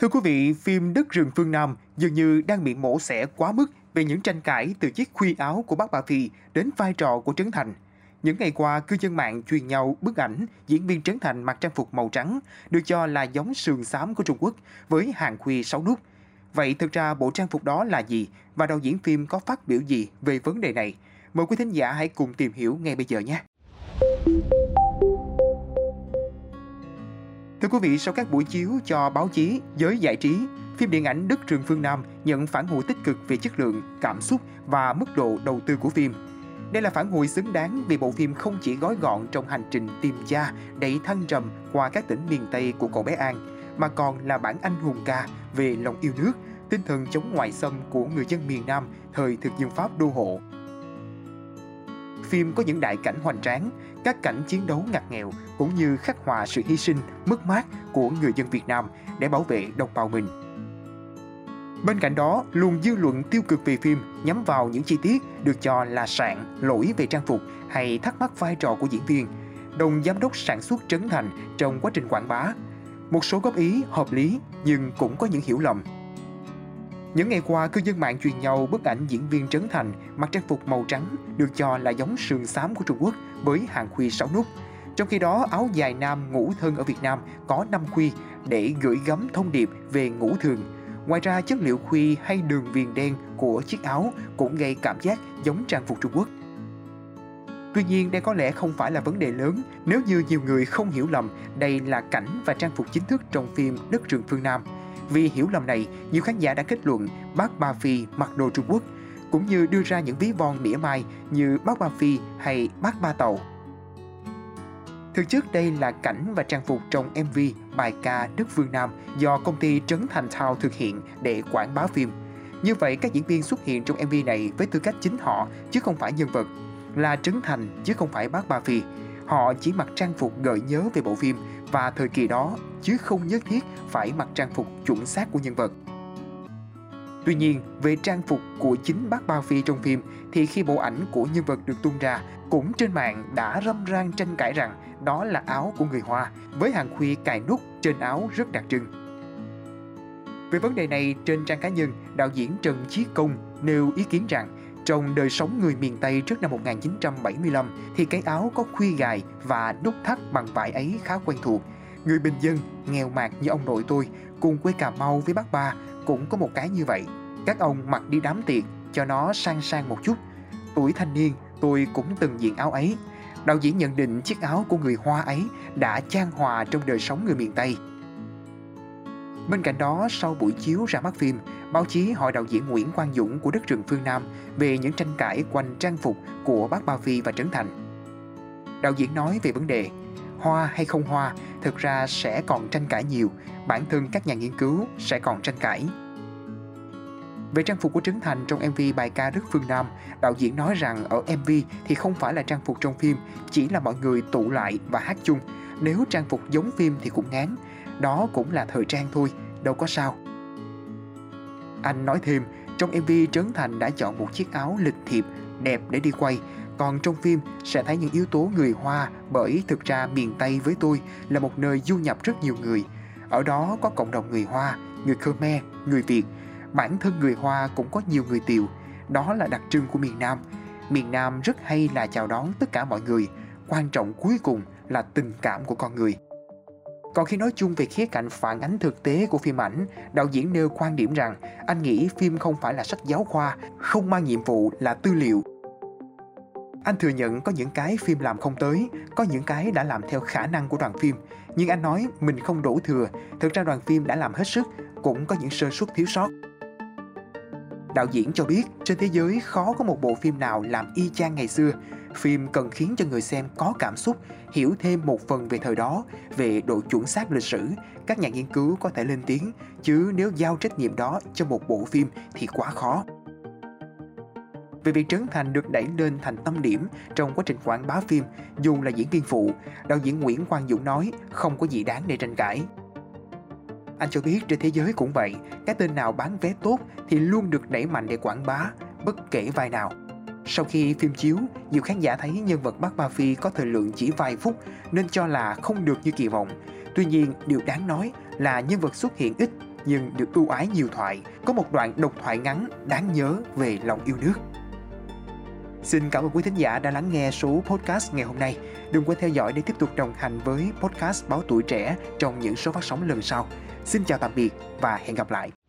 Thưa quý vị, phim Đất rừng phương Nam dường như đang bị mổ xẻ quá mức về những tranh cãi từ chiếc khuy áo của bác Bà Phi đến vai trò của Trấn Thành. Những ngày qua, cư dân mạng truyền nhau bức ảnh diễn viên Trấn Thành mặc trang phục màu trắng, được cho là giống sườn xám của Trung Quốc, với hàng khuy 6 nút. Vậy thực ra bộ trang phục đó là gì và đạo diễn phim có phát biểu gì về vấn đề này? Mời quý thính giả hãy cùng tìm hiểu ngay bây giờ nhé! Thưa quý vị, sau các buổi chiếu cho báo chí, giới giải trí, phim điện ảnh Đất trường Phương Nam nhận phản hồi tích cực về chất lượng, cảm xúc và mức độ đầu tư của phim. Đây là phản hồi xứng đáng vì bộ phim không chỉ gói gọn trong hành trình tìm cha đầy thăng trầm qua các tỉnh miền Tây của cậu bé An, mà còn là bản anh hùng ca về lòng yêu nước, tinh thần chống ngoại xâm của người dân miền Nam thời thực dân Pháp đô hộ. Phim có những đại cảnh hoành tráng, các cảnh chiến đấu ngặt nghèo cũng như khắc họa sự hy sinh, mất mát của người dân Việt Nam để bảo vệ đồng bào mình. Bên cạnh đó, luồng dư luận tiêu cực về phim nhắm vào những chi tiết được cho là sạn, lỗi về trang phục hay thắc mắc vai trò của diễn viên, đồng giám đốc sản xuất Trấn Thành trong quá trình quảng bá. Một số góp ý hợp lý nhưng cũng có những hiểu lầm. Những ngày qua, cư dân mạng truyền nhau bức ảnh diễn viên Trấn Thành mặc trang phục màu trắng được cho là giống sườn xám của Trung Quốc với hàng khuy 6 nút. Trong khi đó, áo dài nam ngũ thân ở Việt Nam có 5 khuy để gửi gắm thông điệp về ngũ thường. Ngoài ra, chất liệu khuy hay đường viền đen của chiếc áo cũng gây cảm giác giống trang phục Trung Quốc. Tuy nhiên, đây có lẽ không phải là vấn đề lớn nếu như nhiều người không hiểu lầm đây là cảnh và trang phục chính thức trong phim Đất rừng phương Nam – vì hiểu lầm này, nhiều khán giả đã kết luận bác Ba Phi mặc đồ Trung Quốc, cũng như đưa ra những ví von mỉa mai như bác Ba Phi hay bác Ba Tàu. Thực chất đây là cảnh và trang phục trong MV bài ca Đất Phương Nam do công ty Trấn Thành Thao thực hiện để quảng bá phim. Như vậy, các diễn viên xuất hiện trong MV này với tư cách chính họ chứ không phải nhân vật, là Trấn Thành chứ không phải bác Ba Phi. Họ chỉ mặc trang phục gợi nhớ về bộ phim và thời kỳ đó chứ không nhất thiết phải mặc trang phục chuẩn xác của nhân vật. Tuy nhiên, về trang phục của chính bác Bao Phi trong phim thì khi bộ ảnh của nhân vật được tung ra, cũng trên mạng đã râm ran tranh cãi rằng đó là áo của người Hoa, với hàng khuy cài nút trên áo rất đặc trưng. Về vấn đề này, trên trang cá nhân, đạo diễn Trần Chí Công nêu ý kiến rằng trong đời sống người miền Tây trước năm 1975 thì cái áo có khuy gài và nút thắt bằng vải ấy khá quen thuộc. Người bình dân, nghèo mạt như ông nội tôi, cùng quê Cà Mau với bác ba cũng có một cái như vậy. Các ông mặc đi đám tiệc cho nó sang sang một chút. Tuổi thanh niên, tôi cũng từng diện áo ấy. Đạo diễn nhận định chiếc áo của người Hoa ấy đã trang hòa trong đời sống người miền Tây. Bên cạnh đó, sau buổi chiếu ra mắt phim, báo chí hỏi đạo diễn Nguyễn Quang Dũng của Đất rừng phương Nam về những tranh cãi quanh trang phục của bác Ba Phi và Trấn Thành. Đạo diễn nói về vấn đề hoa hay không hoa thực ra sẽ còn tranh cãi nhiều, bản thân các nhà nghiên cứu sẽ còn tranh cãi. Về trang phục của Trấn Thành trong MV bài ca Đất Phương Nam, đạo diễn nói rằng ở MV thì không phải là trang phục trong phim, chỉ là mọi người tụ lại và hát chung. Nếu trang phục giống phim thì cũng ngán, đó cũng là thời trang thôi, đâu có sao. Anh nói thêm, trong MV Trấn Thành đã chọn một chiếc áo lịch thiệp đẹp để đi quay, còn trong phim sẽ thấy những yếu tố người Hoa bởi thực ra miền Tây với tôi là một nơi du nhập rất nhiều người. Ở đó có cộng đồng người Hoa, người Khmer, người Việt. Bản thân người Hoa cũng có nhiều người Tiều. Đó là đặc trưng của miền Nam. Miền Nam rất hay là chào đón tất cả mọi người. Quan trọng cuối cùng là tình cảm của con người. Còn khi nói chung về khía cạnh phản ánh thực tế của phim ảnh, đạo diễn nêu quan điểm rằng anh nghĩ phim không phải là sách giáo khoa, không mang nhiệm vụ là tư liệu. Anh thừa nhận có những cái phim làm không tới, có những cái đã làm theo khả năng của đoàn phim. Nhưng anh nói mình không đổ thừa, thực ra đoàn phim đã làm hết sức, cũng có những sơ suất thiếu sót. Đạo diễn cho biết trên thế giới khó có một bộ phim nào làm y chang ngày xưa. Phim cần khiến cho người xem có cảm xúc, hiểu thêm một phần về thời đó, về độ chuẩn xác lịch sử. Các nhà nghiên cứu có thể lên tiếng, chứ nếu giao trách nhiệm đó cho một bộ phim thì quá khó. Về việc Trấn Thành được đẩy lên thành tâm điểm trong quá trình quảng bá phim, dù là diễn viên phụ, đạo diễn Nguyễn Quang Dũng nói không có gì đáng để tranh cãi. Anh cho biết trên thế giới cũng vậy, cái tên nào bán vé tốt thì luôn được đẩy mạnh để quảng bá, bất kể vai nào. Sau khi phim chiếu, nhiều khán giả thấy nhân vật Bác Ba Phi có thời lượng chỉ vài phút nên cho là không được như kỳ vọng. Tuy nhiên, điều đáng nói là nhân vật xuất hiện ít nhưng được ưu ái nhiều thoại, có một đoạn độc thoại ngắn đáng nhớ về lòng yêu nước. Xin cảm ơn quý thính giả đã lắng nghe số podcast ngày hôm nay. Đừng quên theo dõi để tiếp tục đồng hành với podcast Báo Tuổi Trẻ trong những số phát sóng lần sau. Xin chào tạm biệt và hẹn gặp lại.